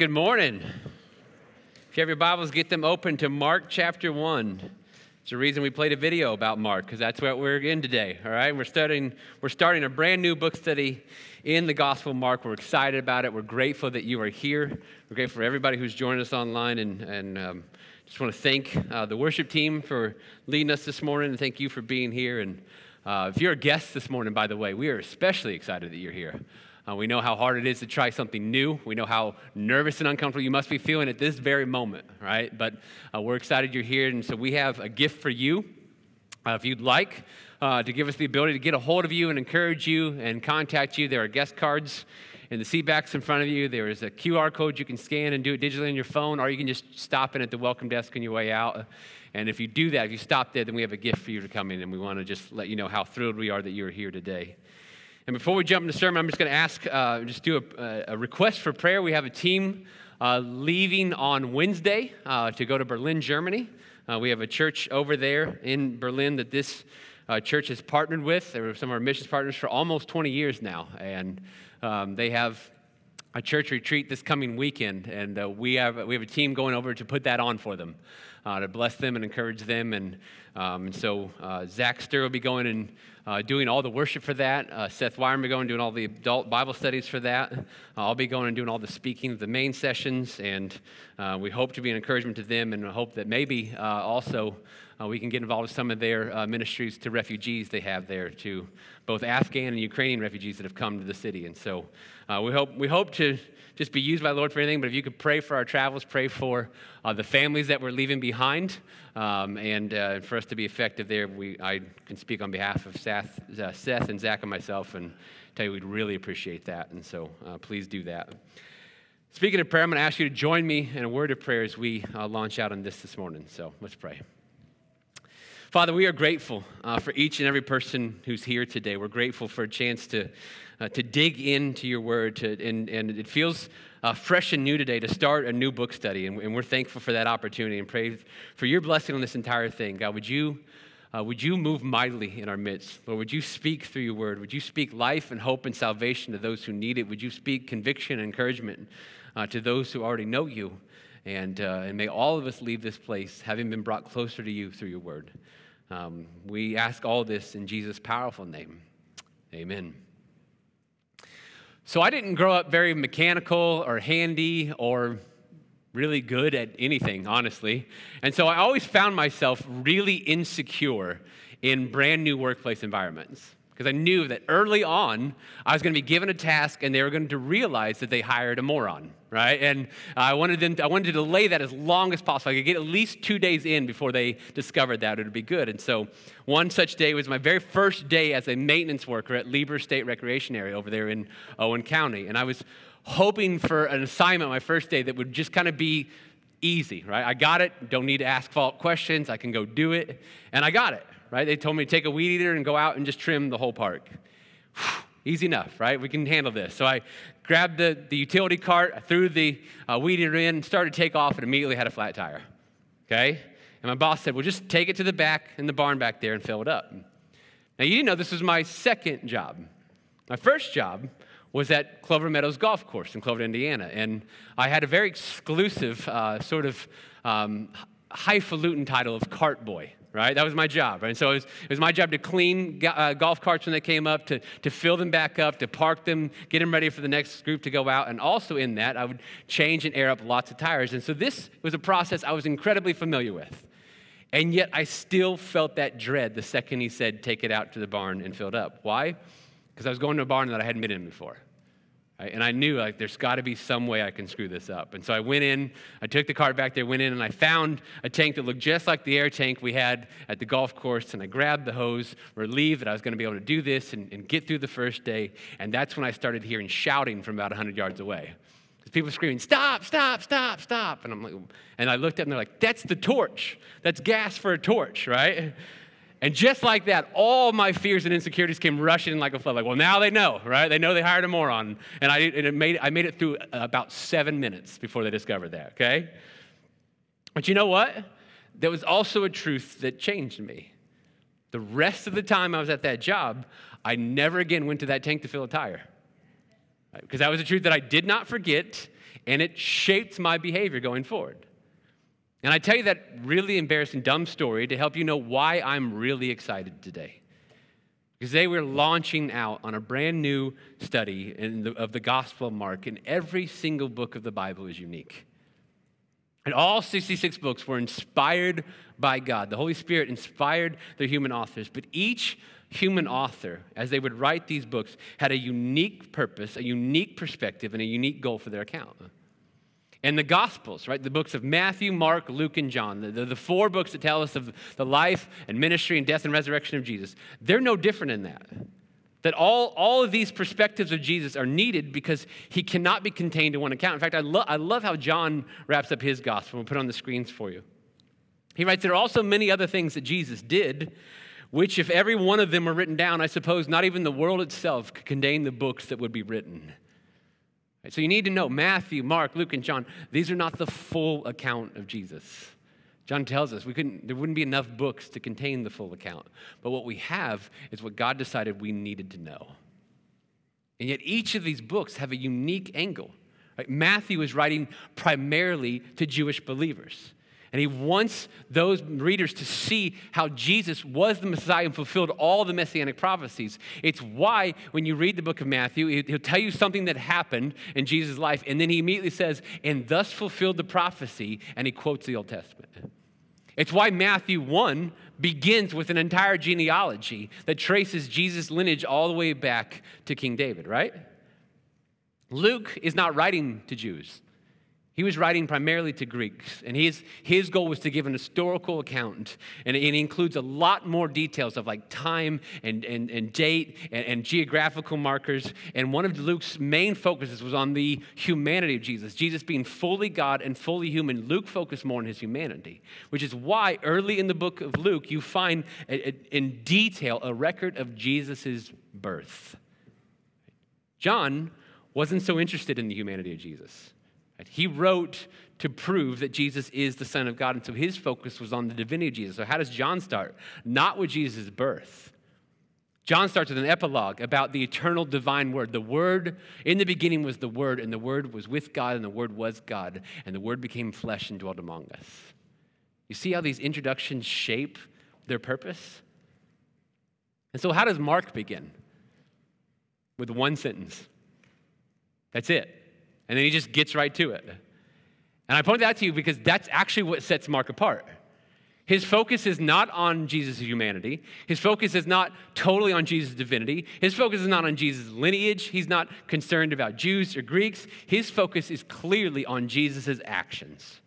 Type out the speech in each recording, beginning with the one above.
Good morning. If you have your Bibles, get them open to Mark chapter 1. It's the reason we played a video about Mark, because that's what we're in today. All right, we're studying, we're starting a brand new book study in the Gospel of Mark. We're excited about it. We're grateful that you are here. We're grateful for everybody who's joined us online, and, and um, just want to thank uh, the worship team for leading us this morning, and thank you for being here. And uh, if you're a guest this morning, by the way, we are especially excited that you're here. Uh, we know how hard it is to try something new. We know how nervous and uncomfortable you must be feeling at this very moment, right? But uh, we're excited you're here, and so we have a gift for you. Uh, if you'd like uh, to give us the ability to get a hold of you and encourage you and contact you, there are guest cards in the seat backs in front of you. There is a QR code you can scan and do it digitally on your phone, or you can just stop in at the welcome desk on your way out. And if you do that, if you stop there, then we have a gift for you to come in, and we want to just let you know how thrilled we are that you're here today. And before we jump into sermon, I'm just going to ask, uh, just do a, a, request for prayer. We have a team uh, leaving on Wednesday uh, to go to Berlin, Germany. Uh, we have a church over there in Berlin that this uh, church has partnered with. They're some of our missions partners for almost 20 years now. And um, they have a church retreat this coming weekend, and uh, we, have, we have a team going over to put that on for them. Uh, to bless them and encourage them. And, um, and so uh, Zach Stir will be going and uh, doing all the worship for that. Uh, Seth Weimer will be going and doing all the adult Bible studies for that. Uh, I'll be going and doing all the speaking, the main sessions, and we hope to be an encouragement to them and hope that maybe also uh, we can get involved with some of their ministries to refugees they have there, to both Afghan and Ukrainian refugees that have come to the city. And so we, hope, we hope to just be used by the Lord for anything, but if you could pray for our travels, pray for the families that we're leaving behind, um, and for us to be effective there, we, I can speak on behalf of Seth, uh, Seth and Zach and myself and tell you we'd really appreciate that. And so uh, please do that. Speaking of prayer, I'm going to ask you to join me in a word of prayer as we uh, launch out on this this morning. So let's pray. Father, we are grateful uh, for each and every person who's here today. We're grateful for a chance to, uh, to dig into your word, to, and, and it feels uh, fresh and new today to start a new book study. And, and, we're thankful for that opportunity and pray for your blessing on this entire thing. God, would you uh, would you move mightily in our midst? Lord, would you speak through your word? Would you speak life and hope and salvation to those who need it? Would you speak conviction and encouragement uh, to those who already know you? And, uh, and may all of us leave this place having been brought closer to you through your word. Um, we ask all this in Jesus' powerful name. Amen. So I didn't grow up very mechanical or handy or really good at anything, honestly. And so I always found myself really insecure in brand new workplace environments because I knew that early on I was going to be given a task and they were going to realize that they hired a moron, right? And I wanted them to, I wanted to delay that as long as possible. I could get at least two days in before they discovered that it would be good. And so one such day was my very first day as a maintenance worker at Lieber State Recreation Area over there in Owen County. And I was hoping for an assignment my first day that would just kind of be easy, right? I got it, don't need to ask up questions, I can go do it, and I got it, right? They told me to take a weed eater and go out and just trim the whole park. Easy enough, right? We can handle this. So I grabbed the, the utility cart, threw the uh, weed eater in, started to take off, and immediately had a flat tire. Okay? And my boss said, Well, just take it to the back in the barn back there and fill it up. Now, you didn't know this was my second job. My first job was at Clover Meadows Golf Course in Clover, Indiana. And I had a very exclusive uh, sort of um, highfalutin title of cart boy, right? That was my job, right? And so it was, it was my job to clean uh, golf carts when they came up, to, to fill them back up, to park them, get them ready for the next group to go out. And also in that, I would change and air up lots of tires. And so this was a process I was incredibly familiar with. And yet I still felt that dread the second he said, take it out to the barn and fill it up. Why? because I was going to a barn that I hadn't been in before. Right? And I knew like there's got to be some way I can screw this up. And so I went in, I took the cart back there, went in, and I found a tank that looked just like the air tank we had at the golf course. And I grabbed the hose, relieved that I was going to be able to do this and, and get through the first day. And that's when I started hearing shouting from about 100 yards away. People screaming, stop, stop, stop, stop. And I'm like, and I looked up and they're like, that's the torch. That's gas for a torch, right? And just like that, all my fears and insecurities came rushing in like a flood. Like, well, now they know, right? They know they hired a moron. And I, and made, I made it through about seven minutes before they discovered that, okay? But you know what? There was also a truth that changed me. The rest of the time I was at that job, I never again went to that tank to fill a tire. Because right? that was a truth that I did not forget and it shaped my behavior going forward. And I tell you that really embarrassing, dumb story to help you know why I'm really excited today. Because today we're launching out on a brand new study the, of the Gospel of Mark, and every single book of the Bible is unique. And all 66 books were inspired by God. The Holy Spirit inspired the human authors, but each human author, as they would write these books, had a unique purpose, a unique perspective, and a unique goal for their account. And the Gospels, right? The books of Matthew, Mark, Luke, and John, the, the, the, four books that tell us of the life and ministry and death and resurrection of Jesus, they're no different in that. That all, all of these perspectives of Jesus are needed because he cannot be contained in one account. In fact, I, lo- I love how John wraps up his gospel. We'll put on the screens for you. He writes, There are also many other things that Jesus did, which, if every one of them were written down, I suppose not even the world itself could contain the books that would be written. So you need to know Matthew, Mark, Luke, and John, these are not the full account of Jesus. John tells us we couldn't, there wouldn't be enough books to contain the full account. But what we have is what God decided we needed to know. And yet each of these books have a unique angle. Right? Matthew is writing primarily to Jewish believers. And he wants those readers to see how Jesus was the Messiah and fulfilled all the messianic prophecies. It's why, when you read the book of Matthew, he'll tell you something that happened in Jesus' life, and then he immediately says, and thus fulfilled the prophecy, and he quotes the Old Testament. It's why Matthew 1 begins with an entire genealogy that traces Jesus' lineage all the way back to King David, right? Luke is not writing to Jews. He was writing primarily to Greeks, and his, his goal was to give an historical account. And it includes a lot more details of like time and, and, and date and, and geographical markers. And one of Luke's main focuses was on the humanity of Jesus. Jesus being fully God and fully human, Luke focused more on his humanity, which is why early in the book of Luke, you find a, a, in detail a record of Jesus' birth. John wasn't so interested in the humanity of Jesus. He wrote to prove that Jesus is the Son of God, and so his focus was on the divinity of Jesus. So, how does John start? Not with Jesus' birth. John starts with an epilogue about the eternal divine word. The word, in the beginning was the word, and the word was with God, and the word was God, and the word became flesh and dwelt among us. You see how these introductions shape their purpose? And so, how does Mark begin? With one sentence. That's it. And then he just gets right to it. And I point that to you because that's actually what sets Mark apart. His focus is not on Jesus' humanity. His focus is not totally on Jesus' divinity. His focus is not on Jesus' lineage. He's not concerned about Jews or Greeks. His focus is clearly on Jesus' actions.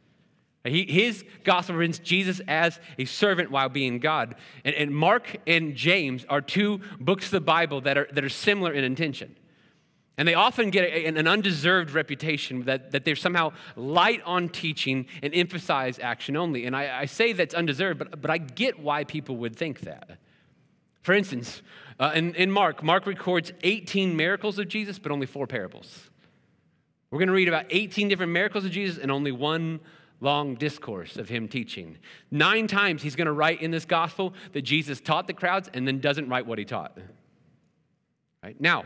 He, his gospel presents Jesus as a servant while being God. And, and Mark and James are two books of the Bible that are, that are similar in intention. And they often get an undeserved reputation that, that they're somehow light on teaching and emphasize action only. And I, I say that's undeserved, but, but I get why people would think that. For instance, uh, in, in Mark, Mark records 18 miracles of Jesus, but only four parables. We're going to read about 18 different miracles of Jesus and only one long discourse of him teaching. Nine times he's going to write in this gospel that Jesus taught the crowds and then doesn't write what he taught. Right? Now,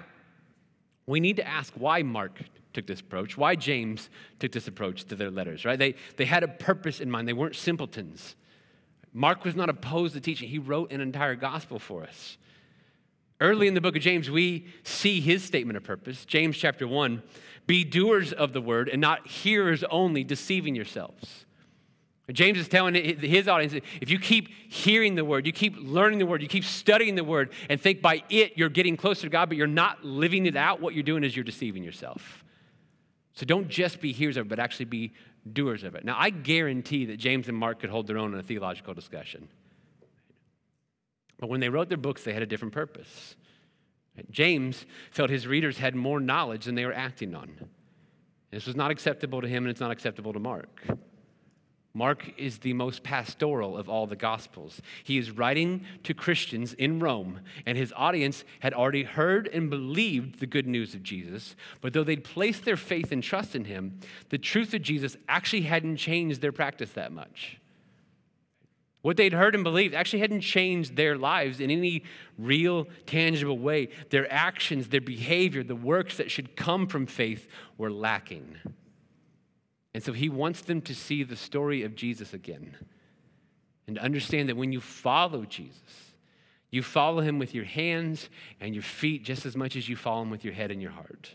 we need to ask why Mark took this approach, why James took this approach to their letters, right? They, they had a purpose in mind, they weren't simpletons. Mark was not opposed to teaching, he wrote an entire gospel for us. Early in the book of James, we see his statement of purpose. James chapter 1 Be doers of the word and not hearers only, deceiving yourselves. James is telling his audience if you keep hearing the word, you keep learning the word, you keep studying the word, and think by it you're getting closer to God, but you're not living it out, what you're doing is you're deceiving yourself. So don't just be hearers of it, but actually be doers of it. Now, I guarantee that James and Mark could hold their own in a theological discussion. But when they wrote their books, they had a different purpose. James felt his readers had more knowledge than they were acting on. This was not acceptable to him, and it's not acceptable to Mark. Mark is the most pastoral of all the Gospels. He is writing to Christians in Rome, and his audience had already heard and believed the good news of Jesus. But though they'd placed their faith and trust in him, the truth of Jesus actually hadn't changed their practice that much. What they'd heard and believed actually hadn't changed their lives in any real, tangible way. Their actions, their behavior, the works that should come from faith were lacking. And so he wants them to see the story of Jesus again and understand that when you follow Jesus, you follow him with your hands and your feet just as much as you follow him with your head and your heart.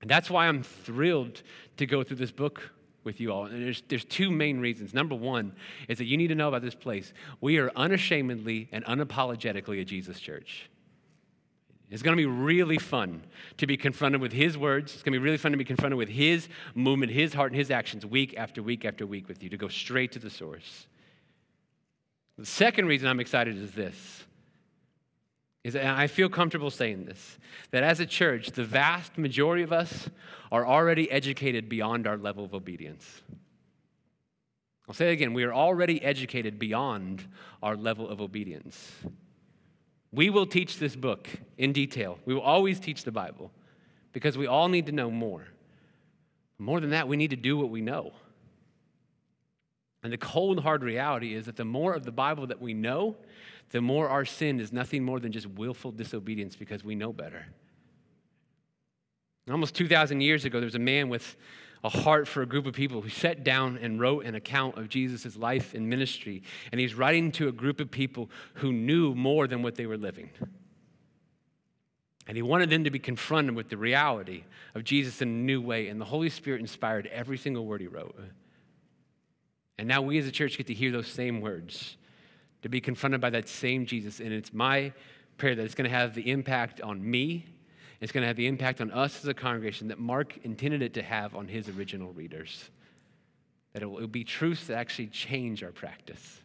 And that's why I'm thrilled to go through this book with you all. And there's, there's two main reasons. Number one is that you need to know about this place. We are unashamedly and unapologetically a Jesus church. It's going to be really fun to be confronted with his words. It's going to be really fun to be confronted with his movement, his heart, and his actions week after week after week with you, to go straight to the source. The second reason I'm excited is this is I feel comfortable saying this that as a church, the vast majority of us are already educated beyond our level of obedience. I'll say it again we are already educated beyond our level of obedience. We will teach this book in detail. We will always teach the Bible because we all need to know more. More than that, we need to do what we know. And the cold, hard reality is that the more of the Bible that we know, the more our sin is nothing more than just willful disobedience because we know better. Almost 2,000 years ago, there was a man with a heart for a group of people who sat down and wrote an account of Jesus' life and ministry. And he's writing to a group of people who knew more than what they were living. And he wanted them to be confronted with the reality of Jesus in a new way. And the Holy Spirit inspired every single word he wrote. And now we as a church get to hear those same words to be confronted by that same Jesus. And it's my prayer that it's going to have the impact on me, it's going to have the impact on us as a congregation that Mark intended it to have on his original readers. That it will be truths that actually change our practice.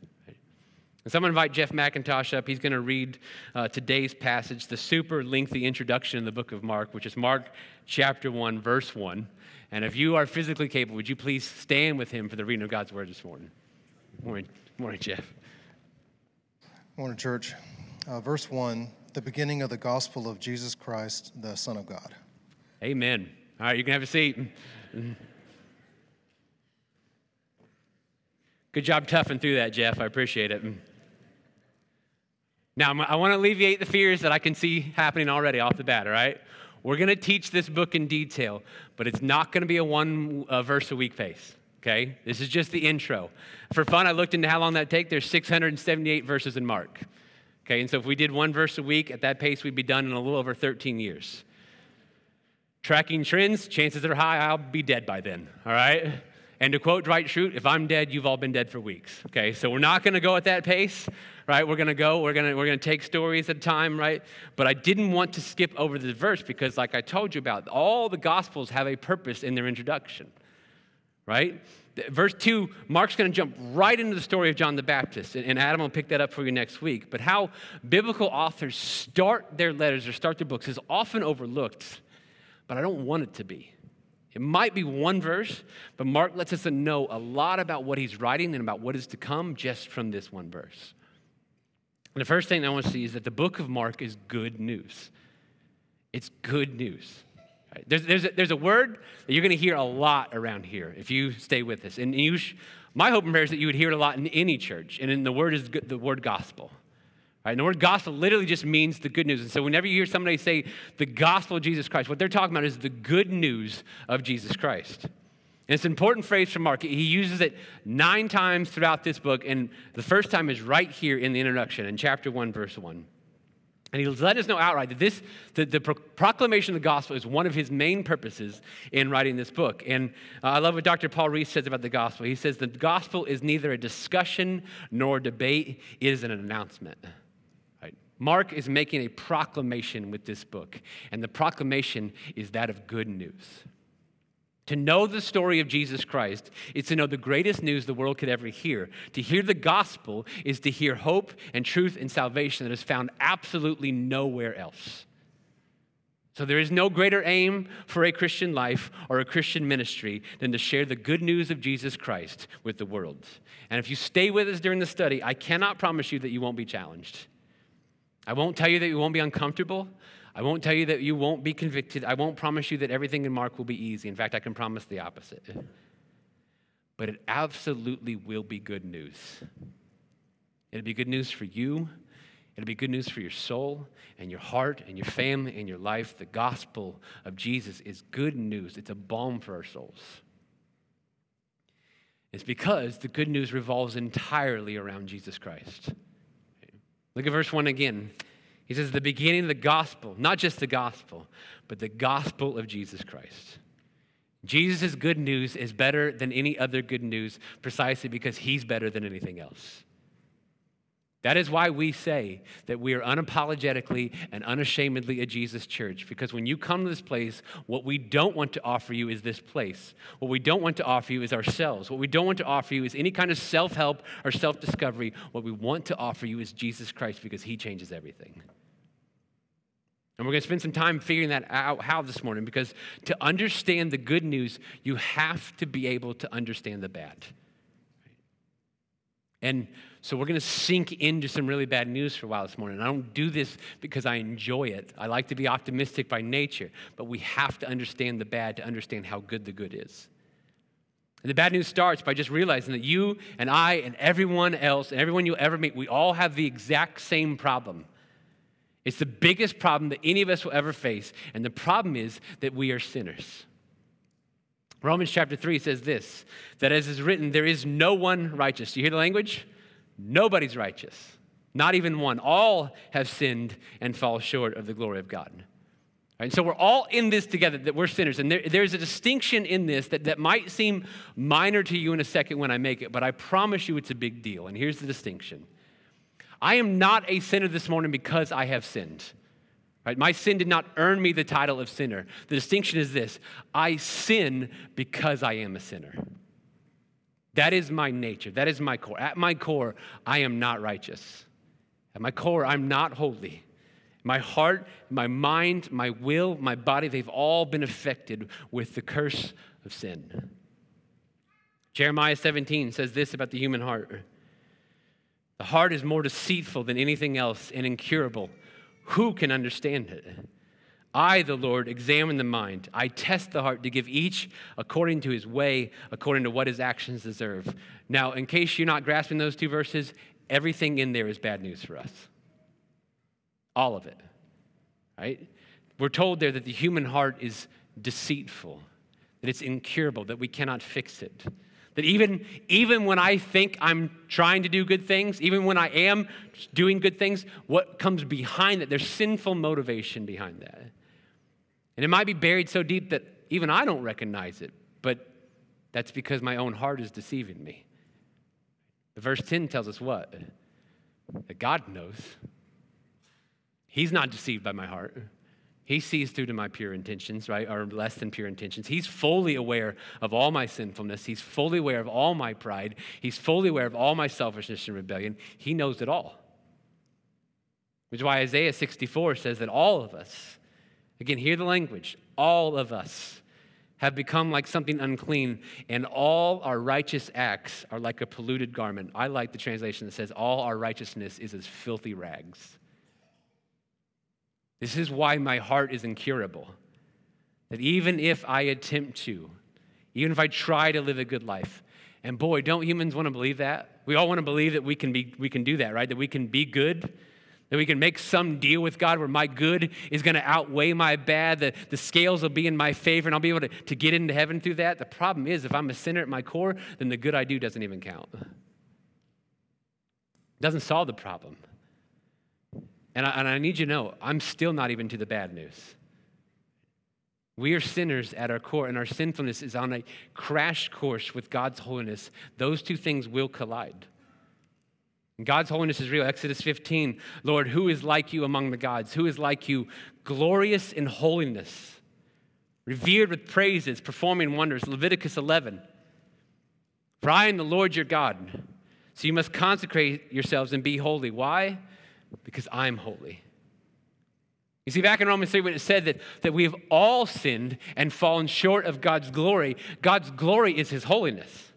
And so I'm going to invite Jeff McIntosh up. He's going to read uh, today's passage, the super lengthy introduction in the book of Mark, which is Mark chapter 1, verse 1. And if you are physically capable, would you please stand with him for the reading of God's word this morning? Morning, morning Jeff. Morning, church. Uh, verse 1 the beginning of the gospel of Jesus Christ, the Son of God. Amen. All right, you can have a seat. Good job toughing through that, Jeff. I appreciate it. Now, I want to alleviate the fears that I can see happening already off the bat, all right? We're going to teach this book in detail, but it's not going to be a one verse a week pace okay? This is just the intro. For fun, I looked into how long that take. There's 678 verses in Mark. Okay, and so if we did one verse a week at that pace, we'd be done in a little over 13 years. Tracking trends, chances are high I'll be dead by then, all right? And to quote Dwight Schrute, if I'm dead, you've all been dead for weeks. Okay, so we're not gonna go at that pace, right? We're gonna go, we're gonna, we're gonna take stories at a time, right? But I didn't want to skip over the verse because, like I told you about, all the Gospels have a purpose in their introduction right? Verse 2, Mark's going to jump right into the story of John the Baptist, and Adam will pick that up for you next week. But how biblical authors start their letters or start their books is often overlooked, but I don't want it to be. It might be one verse, but Mark lets us know a lot about what he's writing and about what is to come just from this one verse. And the first thing I want to see is that the book of Mark is good news. It's good news. Right? There's, there's, a, there's a word that you're going to hear a lot around here if you stay with us. And you sh- my hope and prayer is that you would hear it a lot in any church. And in the word is the word gospel. Right? And the word gospel literally just means the good news. And so whenever you hear somebody say the gospel of Jesus Christ, what they're talking about is the good news of Jesus Christ. And it's an important phrase from Mark. He uses it nine times throughout this book, and the first time is right here in the introduction, in chapter 1, verse 1. And he let us know outright that this, the, the proclamation of the gospel is one of his main purposes in writing this book. And uh, I love what Dr. Paul Rees says about the gospel. He says the gospel is neither a discussion nor a debate, it is an announcement. Right? Mark is making a proclamation with this book, and the proclamation is that of good news. To know the story of Jesus Christ is to know the greatest news the world could ever hear. To hear the gospel is to hear hope and truth and salvation that is found absolutely nowhere else. So there is no greater aim for a Christian life or a Christian ministry than to share the good news of Jesus Christ with the world. And if you stay with us during the study, I cannot promise you that you won't be challenged. I won't tell you that you won't be uncomfortable. I won't tell you that you won't be convicted. I won't promise you that everything in Mark will be easy. In fact, I can promise the opposite. But it absolutely will be good news. It'll be good news for you. It'll be good news for your soul and your heart and your family and your life. The gospel of Jesus is good news, it's a balm for our souls. It's because the good news revolves entirely around Jesus Christ. Look at verse 1 again. He says, the beginning of the gospel, not just the gospel, but the gospel of Jesus Christ. Jesus' good news is better than any other good news precisely because he's better than anything else. That is why we say that we are unapologetically and unashamedly a Jesus church. Because when you come to this place, what we don't want to offer you is this place. What we don't want to offer you is ourselves. What we don't want to offer you is any kind of self help or self discovery. What we want to offer you is Jesus Christ because he changes everything. And we're going to spend some time figuring that out how this morning because to understand the good news, you have to be able to understand the bad. And so we're going to sink into some really bad news for a while this morning. I don't do this because I enjoy it. I like to be optimistic by nature, but we have to understand the bad to understand how good the good is. And the bad news starts by just realizing that you and I and everyone else and everyone you'll ever meet, we all have the exact same problem. It's the biggest problem that any of us will ever face. And the problem is that we are sinners. Romans chapter 3 says this that as is written, there is no one righteous. Do you hear the language? Nobody's righteous, not even one. All have sinned and fall short of the glory of God. And so we're all in this together, that we're sinners. And there, there's a distinction in this that, that might seem minor to you in a second when I make it, but I promise you it's a big deal. And here's the distinction I am not a sinner this morning because I have sinned. Right? My sin did not earn me the title of sinner. The distinction is this I sin because I am a sinner. That is my nature. That is my core. At my core, I am not righteous. At my core, I'm not holy. My heart, my mind, my will, my body, they've all been affected with the curse of sin. Jeremiah 17 says this about the human heart The heart is more deceitful than anything else and incurable. Who can understand it? I, the Lord, examine the mind. I test the heart to give each according to his way, according to what his actions deserve. Now, in case you're not grasping those two verses, everything in there is bad news for us. All of it. Right? We're told there that the human heart is deceitful, that it's incurable, that we cannot fix it. That even, even when I think I'm trying to do good things, even when I am doing good things, what comes behind that? There's sinful motivation behind that. And it might be buried so deep that even I don't recognize it, but that's because my own heart is deceiving me. The verse 10 tells us what? That God knows. He's not deceived by my heart. He sees through to my pure intentions, right, or less than pure intentions. He's fully aware of all my sinfulness. He's fully aware of all my pride. He's fully aware of all my selfishness and rebellion. He knows it all. Which is why Isaiah 64 says that all of us, Again, hear the language. All of us have become like something unclean, and all our righteous acts are like a polluted garment. I like the translation that says, All our righteousness is as filthy rags. This is why my heart is incurable. That even if I attempt to, even if I try to live a good life, and boy, don't humans want to believe that? We all want to believe that we can, be, we can do that, right? That we can be good that we can make some deal with God where my good is going to outweigh my bad, the, the scales will be in my favor, and I'll be able to, to get into heaven through that. The problem is, if I'm a sinner at my core, then the good I do doesn't even count. It doesn't solve the problem. And I, and I need you to know, I'm still not even to the bad news. We are sinners at our core, and our sinfulness is on a crash course with God's holiness. Those two things will collide. God's holiness is real. Exodus 15, Lord, who is like you among the gods? Who is like you, glorious in holiness, revered with praises, performing wonders? Leviticus 11, for I am the Lord your God. So you must consecrate yourselves and be holy. Why? Because I'm holy. You see, back in Romans 3, when it said that, that we have all sinned and fallen short of God's glory, God's glory is his holiness.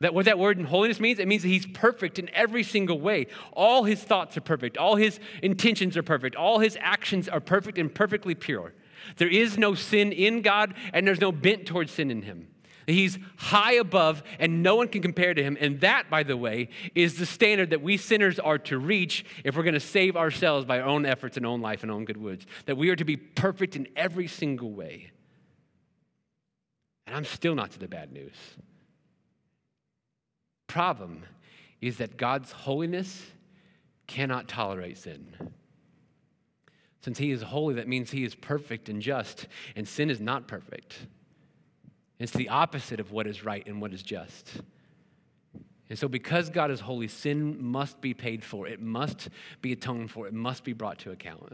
That what that word in holiness means, it means that he's perfect in every single way. All his thoughts are perfect, all his intentions are perfect, all his actions are perfect and perfectly pure. There is no sin in God, and there's no bent towards sin in him. He's high above, and no one can compare to him. And that, by the way, is the standard that we sinners are to reach if we're going to save ourselves by our own efforts and own life and own good words. That we are to be perfect in every single way. And I'm still not to the bad news. problem is that God's holiness cannot tolerate sin. Since he is holy, that means he is perfect and just, and sin is not perfect. It's the opposite of what is right and what is just. And so, because God is holy, sin must be paid for. It must be atoned for. It must be brought to account.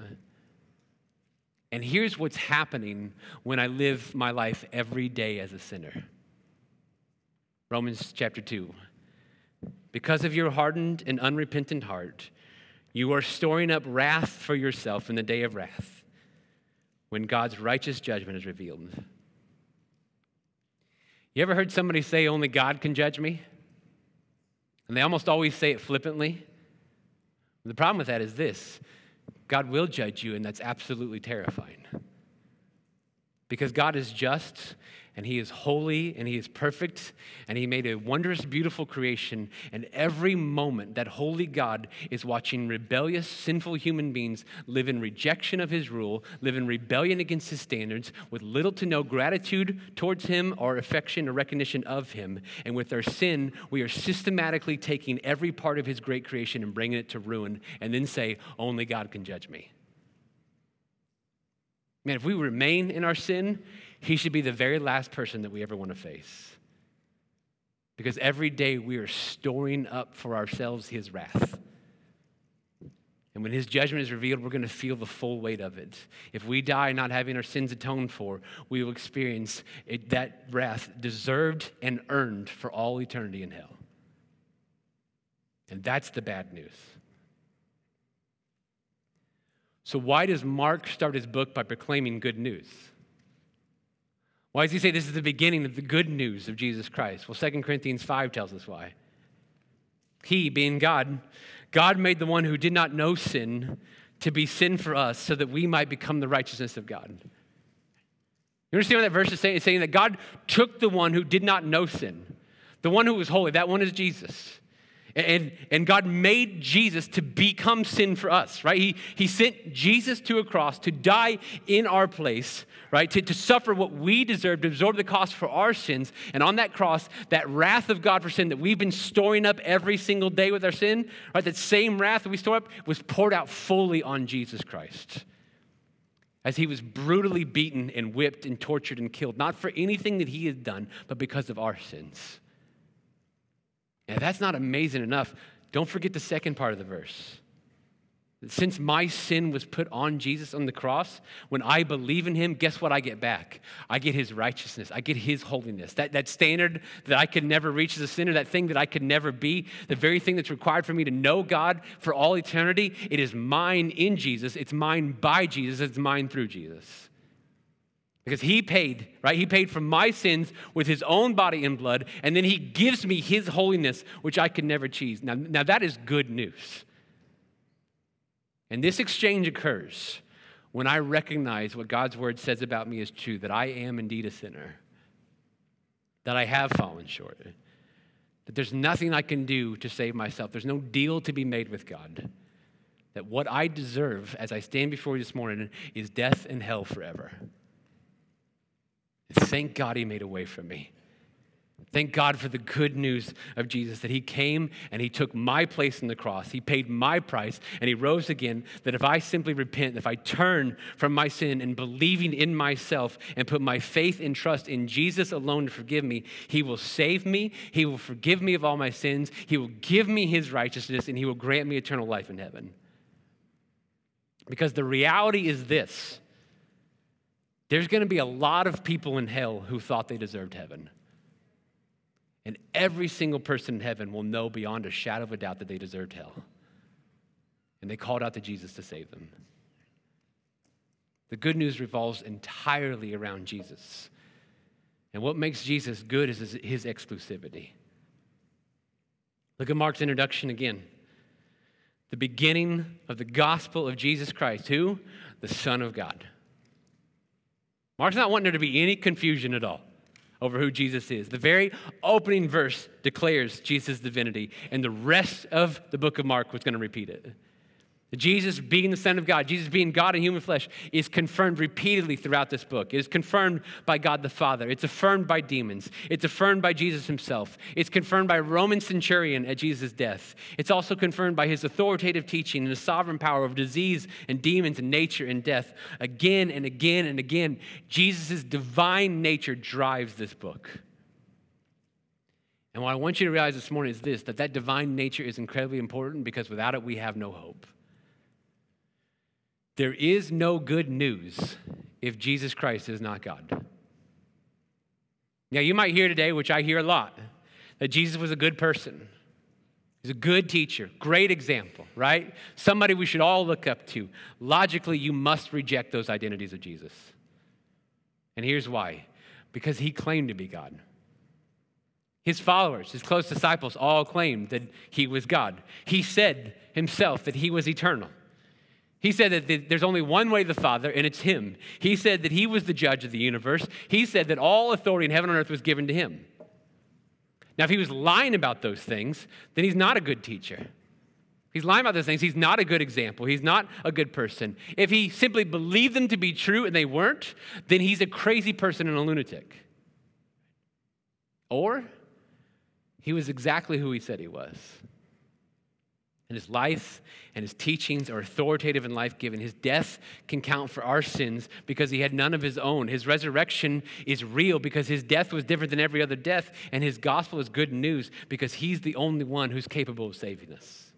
And here's what's happening when I live my life every day as a sinner Romans chapter 2. Because of your hardened and unrepentant heart, you are storing up wrath for yourself in the day of wrath when God's righteous judgment is revealed. You ever heard somebody say, Only God can judge me? And they almost always say it flippantly. The problem with that is this God will judge you, and that's absolutely terrifying. Because God is just and He is holy and He is perfect and He made a wondrous, beautiful creation. And every moment, that holy God is watching rebellious, sinful human beings live in rejection of His rule, live in rebellion against His standards, with little to no gratitude towards Him or affection or recognition of Him. And with our sin, we are systematically taking every part of His great creation and bringing it to ruin, and then say, Only God can judge me. Man, if we remain in our sin, he should be the very last person that we ever want to face. Because every day we are storing up for ourselves his wrath. And when his judgment is revealed, we're going to feel the full weight of it. If we die not having our sins atoned for, we will experience it, that wrath deserved and earned for all eternity in hell. And that's the bad news. So, why does Mark start his book by proclaiming good news? Why does he say this is the beginning of the good news of Jesus Christ? Well, 2 Corinthians 5 tells us why. He, being God, God made the one who did not know sin to be sin for us so that we might become the righteousness of God. You understand what that verse is saying? It's saying that God took the one who did not know sin, the one who was holy, that one is Jesus. And, and God made Jesus to become sin for us, right? He, he sent Jesus to a cross to die in our place, right? To, to suffer what we deserve, to absorb the cost for our sins. And on that cross, that wrath of God for sin that we've been storing up every single day with our sin, right? That same wrath that we store up was poured out fully on Jesus Christ. As he was brutally beaten and whipped and tortured and killed, not for anything that he had done, but because of our sins. If that's not amazing enough, don't forget the second part of the verse. Since my sin was put on Jesus on the cross, when I believe in him, guess what I get back? I get his righteousness. I get his holiness. That, that standard that I could never reach as a sinner, that thing that I could never be, the very thing that's required for me to know God for all eternity, it is mine in Jesus. It's mine by Jesus. It's mine through Jesus. Because he paid, right? He paid for my sins with his own body and blood, and then he gives me his holiness, which I could never achieve. Now, now that is good news. And this exchange occurs when I recognize what God's word says about me is true that I am indeed a sinner, that I have fallen short, that there's nothing I can do to save myself, there's no deal to be made with God, that what I deserve as I stand before you this morning is death and hell forever. Thank God he made a way for me. Thank God for the good news of Jesus that He came and He took my place in the cross. He paid my price and He rose again. That if I simply repent, if I turn from my sin and believing in myself and put my faith and trust in Jesus alone to forgive me, He will save me. He will forgive me of all my sins. He will give me His righteousness and He will grant me eternal life in heaven. Because the reality is this there's going to be a lot of people in hell who thought they deserved heaven. And every single person in heaven will know beyond a shadow of a doubt that they deserved hell. And they called out to Jesus to save them. The good news revolves entirely around Jesus. And what makes Jesus good is his exclusivity. Look at Mark's introduction again. The beginning of the gospel of Jesus Christ, who? The Son of God. Mark's not wanting there to be any confusion at all over who Jesus is. The very opening verse declares Jesus' divinity, and the rest of the book of Mark was going to repeat it. Jesus being the Son of God, Jesus being God in human flesh, is confirmed repeatedly throughout this book. It is confirmed by God the Father. It's affirmed by demons. It's affirmed by Jesus himself. It's confirmed by a Roman centurion at Jesus' death. It's also confirmed by his authoritative teaching and his sovereign power of disease and demons and nature and death. Again and again and again, Jesus' divine nature drives this book. And what I want you to realize this morning is this that that divine nature is incredibly important because without it, we have no hope. There is no good news if Jesus Christ is not God. Now, you might hear today, which I hear a lot, that Jesus was a good person. He's a good teacher, great example, right? Somebody we should all look up to. Logically, you must reject those identities of Jesus. And here's why because he claimed to be God. His followers, his close disciples, all claimed that he was God. He said himself that he was eternal. He said that there's only one way to the Father, and it's Him. He said that He was the judge of the universe. He said that all authority in heaven and earth was given to Him. Now, if he was lying about those things, then he's not a good teacher. He's lying about those things. He's not a good example. He's not a good person. If he simply believed them to be true and they weren't, then he's a crazy person and a lunatic. Or he was exactly who he said he was and his life and his teachings are authoritative and life giving. His death can count for our sins because he had none of his own. His resurrection is real because his death was different than every other death, and his gospel is good news because he's the only one who's capable of saving us.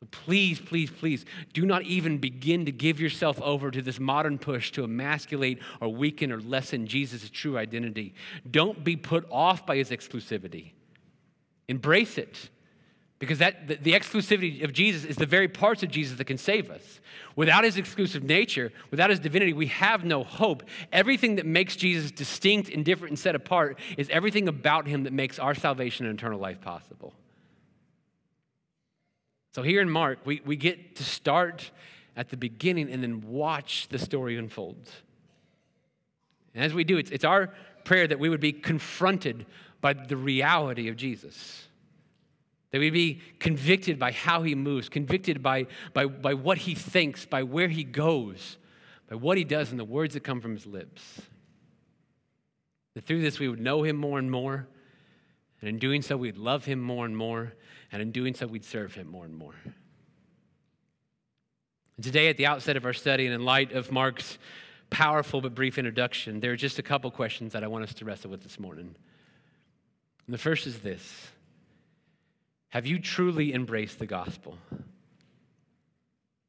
So please, please, please do not even begin to give yourself over to this modern push to emasculate or weaken or lessen Jesus' true identity. Don't be put off by his exclusivity. Embrace it. Because that, the, the, exclusivity of Jesus is the very parts of Jesus that can save us. Without his exclusive nature, without his divinity, we have no hope. Everything that makes Jesus distinct and different and set apart is everything about him that makes our salvation and eternal life possible. So here in Mark, we, we get to start at the beginning and then watch the story unfold. And as we do, it's, it's our prayer that we would be confronted by the reality of Jesus that we be convicted by how he moves, convicted by, by, by what he thinks, by where he goes, by what he does, and the words that come from his lips. That through this we would know him more and more, and in doing so we'd love him more and more, and in doing so we'd serve him more and more. And today, at the outset of our study, and in light of Mark's powerful but brief introduction, there are just a couple questions that I want us to wrestle with this morning. And the first is this. Have you truly embraced the gospel?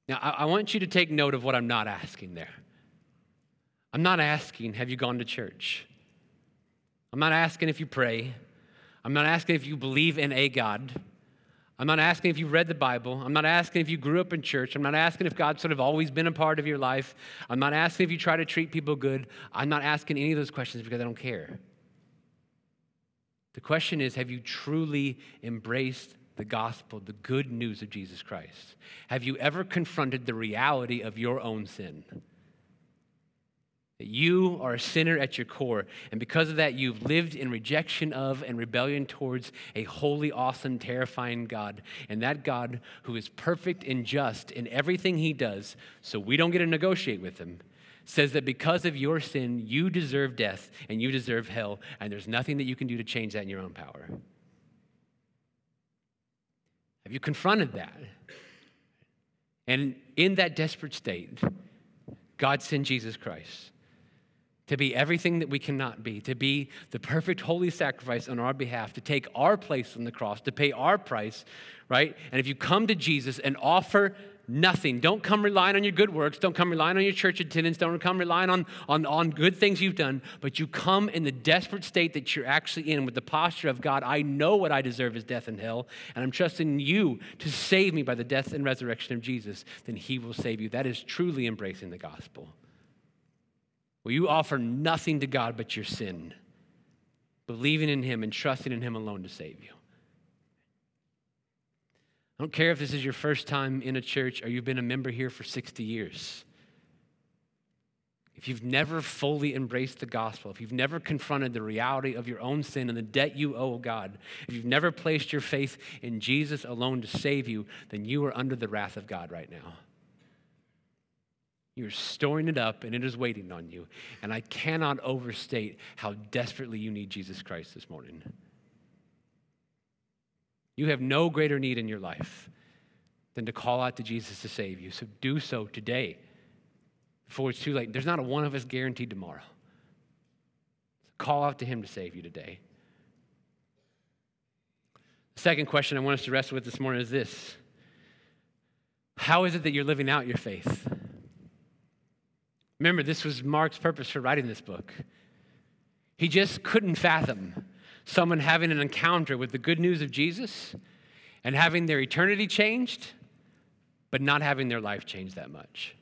Now, I, I want you to take note of what I'm not asking there. I'm not asking, have you gone to church? I'm not asking if you pray. I'm not asking if you believe in a God. I'm not asking if you read the Bible. I'm not asking if you grew up in church. I'm not asking if God's sort of always been a part of your life. I'm not asking if you try to treat people good. I'm not asking any of those questions because I don't care. The question is have you truly embraced the gospel, the good news of Jesus Christ? Have you ever confronted the reality of your own sin? That you are a sinner at your core, and because of that, you've lived in rejection of and rebellion towards a holy, awesome, terrifying God. And that God, who is perfect and just in everything he does, so we don't get to negotiate with him, says that because of your sin, you deserve death and you deserve hell, and there's nothing that you can do to change that in your own power. Have you confronted that? And in that desperate state, God sent Jesus Christ to be everything that we cannot be, to be the perfect holy sacrifice on our behalf, to take our place on the cross, to pay our price, right? And if you come to Jesus and offer Nothing. Don't come relying on your good works. Don't come relying on your church attendance. Don't come relying on, on, on good things you've done. But you come in the desperate state that you're actually in with the posture of God, I know what I deserve is death and hell, and I'm trusting you to save me by the death and resurrection of Jesus. Then he will save you. That is truly embracing the gospel. Will you offer nothing to God but your sin, believing in him and trusting in him alone to save you. I don't care if this is your first time in a church or you've been a member here for 60 years. if you've never fully embraced the gospel, if you've never confronted the reality of your own sin and the debt you owe God, if you've never placed your faith in Jesus alone to save you, then you are under the wrath of God right now. You're storing it up and it is waiting on you. And I cannot overstate how desperately you need Jesus Christ this morning. You have no greater need in your life than to call out to Jesus to save you. So do so today before it's too late. There's not a one of us guaranteed tomorrow. Call out to Him to save you today. The second question I want us to wrestle with this morning is this How is it that you're living out your faith? Remember, this was Mark's purpose for writing this book. He just couldn't fathom someone having an encounter with the good news of Jesus and having their eternity changed, but not having their life changed that much.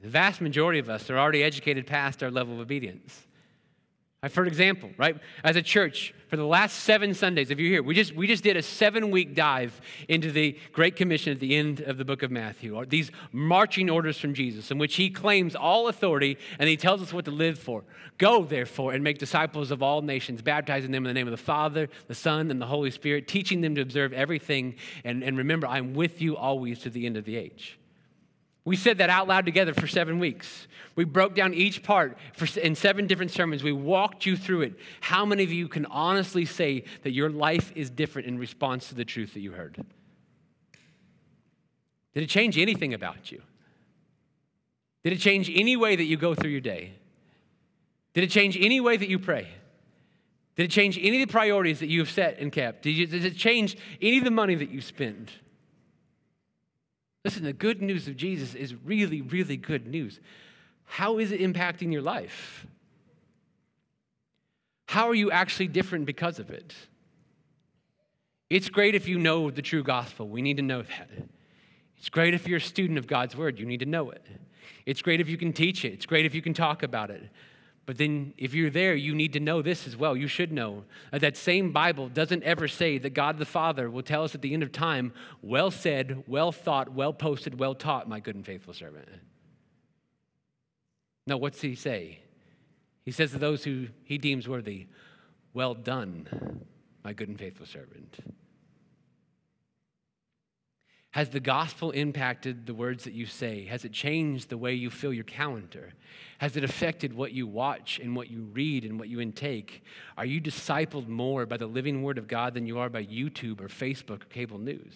The vast majority of us are already educated past our level of obedience. Uh, for example, right, as a church, for the last seven Sundays, if you're here, we just, we just did a seven week dive into the Great Commission at the end of the book of Matthew, these marching orders from Jesus, in which he claims all authority and he tells us what to live for. Go, therefore, and make disciples of all nations, baptizing them in the name of the Father, the Son, and the Holy Spirit, teaching them to observe everything. And, and remember, I'm with you always to the end of the age. We said that out loud together for seven weeks. We broke down each part for, in seven different sermons. We walked you through it. How many of you can honestly say that your life is different in response to the truth that you heard? Did it change anything about you? Did it change any way that you go through your day? Did it change any way that you pray? Did it change any of the priorities that you have set and kept? Did, you, did it change any of the money that you spend? Listen, the good news of Jesus is really, really good news. How is it impacting your life? How are you actually different because of it? It's great if you know the true gospel. We need to know that. It's great if you're a student of God's word. You need to know it. It's great if you can teach it. It's great if you can talk about it. But then, if you're there, you need to know this as well. You should know that same Bible doesn't ever say that God the Father will tell us at the end of time, well said, well thought, well posted, well taught, my good and faithful servant. No, what's he say? He says to those who he deems worthy, well done, my good and faithful servant. Has the gospel impacted the words that you say? Has it changed the way you fill your calendar? Has it affected what you watch and what you read and what you intake? Are you discipled more by the living word of God than you are by YouTube or Facebook or cable news?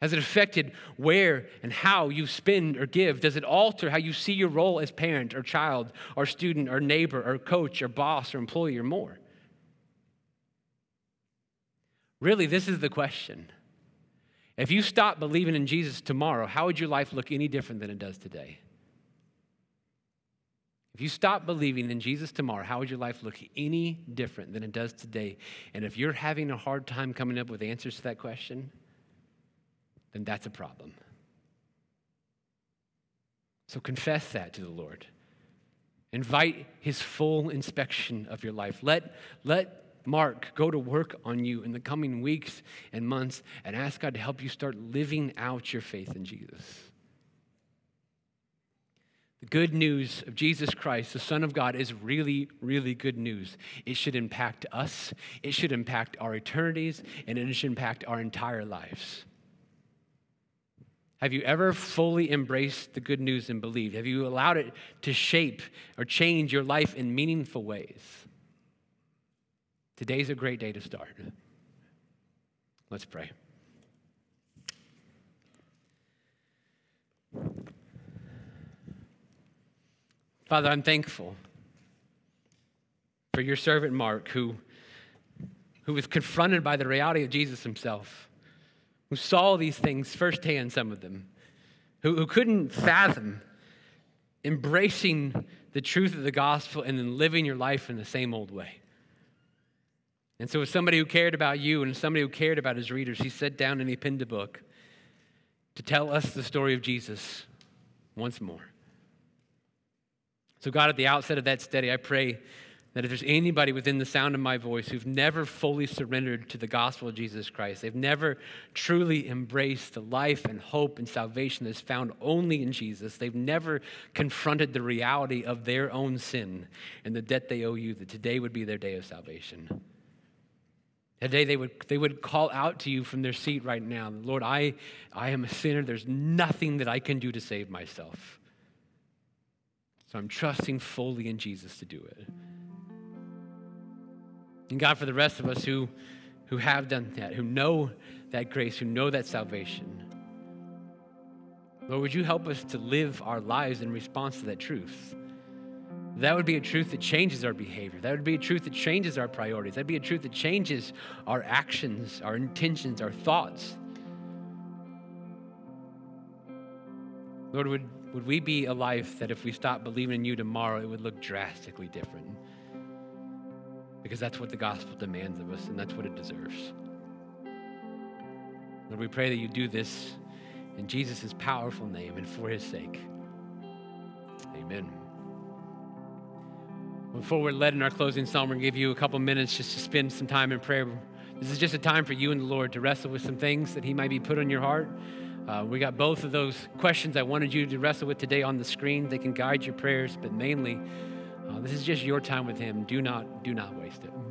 Has it affected where and how you spend or give? Does it alter how you see your role as parent or child or student or neighbor or coach or boss or employee or more? Really, this is the question. If you stop believing in Jesus tomorrow, how would your life look any different than it does today? If you stop believing in Jesus tomorrow, how would your life look any different than it does today? And if you're having a hard time coming up with answers to that question, then that's a problem. So confess that to the Lord. Invite his full inspection of your life. Let, let Mark go to work on you in the coming weeks and months and ask God to help you start living out your faith in Jesus. The good news of Jesus Christ, the Son of God, is really, really good news. It should impact us, it should impact our eternities, and it should impact our entire lives. Have you ever fully embraced the good news and believed? Have you allowed it to shape or change your life in meaningful ways? Today's a great day to start. Let's pray. Father, I'm thankful for your servant Mark, who, who was confronted by the reality of Jesus himself, who saw these things firsthand, some of them, who, who couldn't fathom embracing the truth of the gospel and then living your life in the same old way. And so, as somebody who cared about you and somebody who cared about his readers, he sat down and he penned a book to tell us the story of Jesus once more. So, God, at the outset of that study, I pray that if there's anybody within the sound of my voice who've never fully surrendered to the gospel of Jesus Christ, they've never truly embraced the life and hope and salvation that's found only in Jesus, they've never confronted the reality of their own sin and the debt they owe you, that today would be their day of salvation. Today they would, they would call out to you from their seat right now, Lord, I, I am a sinner. There's nothing that I can do to save myself. So I'm trusting fully in Jesus to do it. And God, for the rest of us who, who have done that, who know that grace, who know that salvation, Lord, would you help us to live our lives in response to that truth? That would be a truth that changes our behavior. That would be a truth that changes our priorities. That'd be a truth that changes our actions, our intentions, our thoughts. Lord, would, would we be a life that if we stopped believing in you tomorrow, it would look drastically different? because that's what the gospel demands of us and that's what it deserves. Lord, we pray that you do this in Jesus' powerful name and for his sake. Amen. Before we're led in our closing psalm, we're going to give you a couple minutes just to spend some time in prayer. This is just a time for you and the Lord to wrestle with some things that He might be put on your heart. Uh, we got both of those questions I wanted you to wrestle with today on the screen. They can guide your prayers, but mainly, uh, this is just your time with Him. Do not, do not waste it.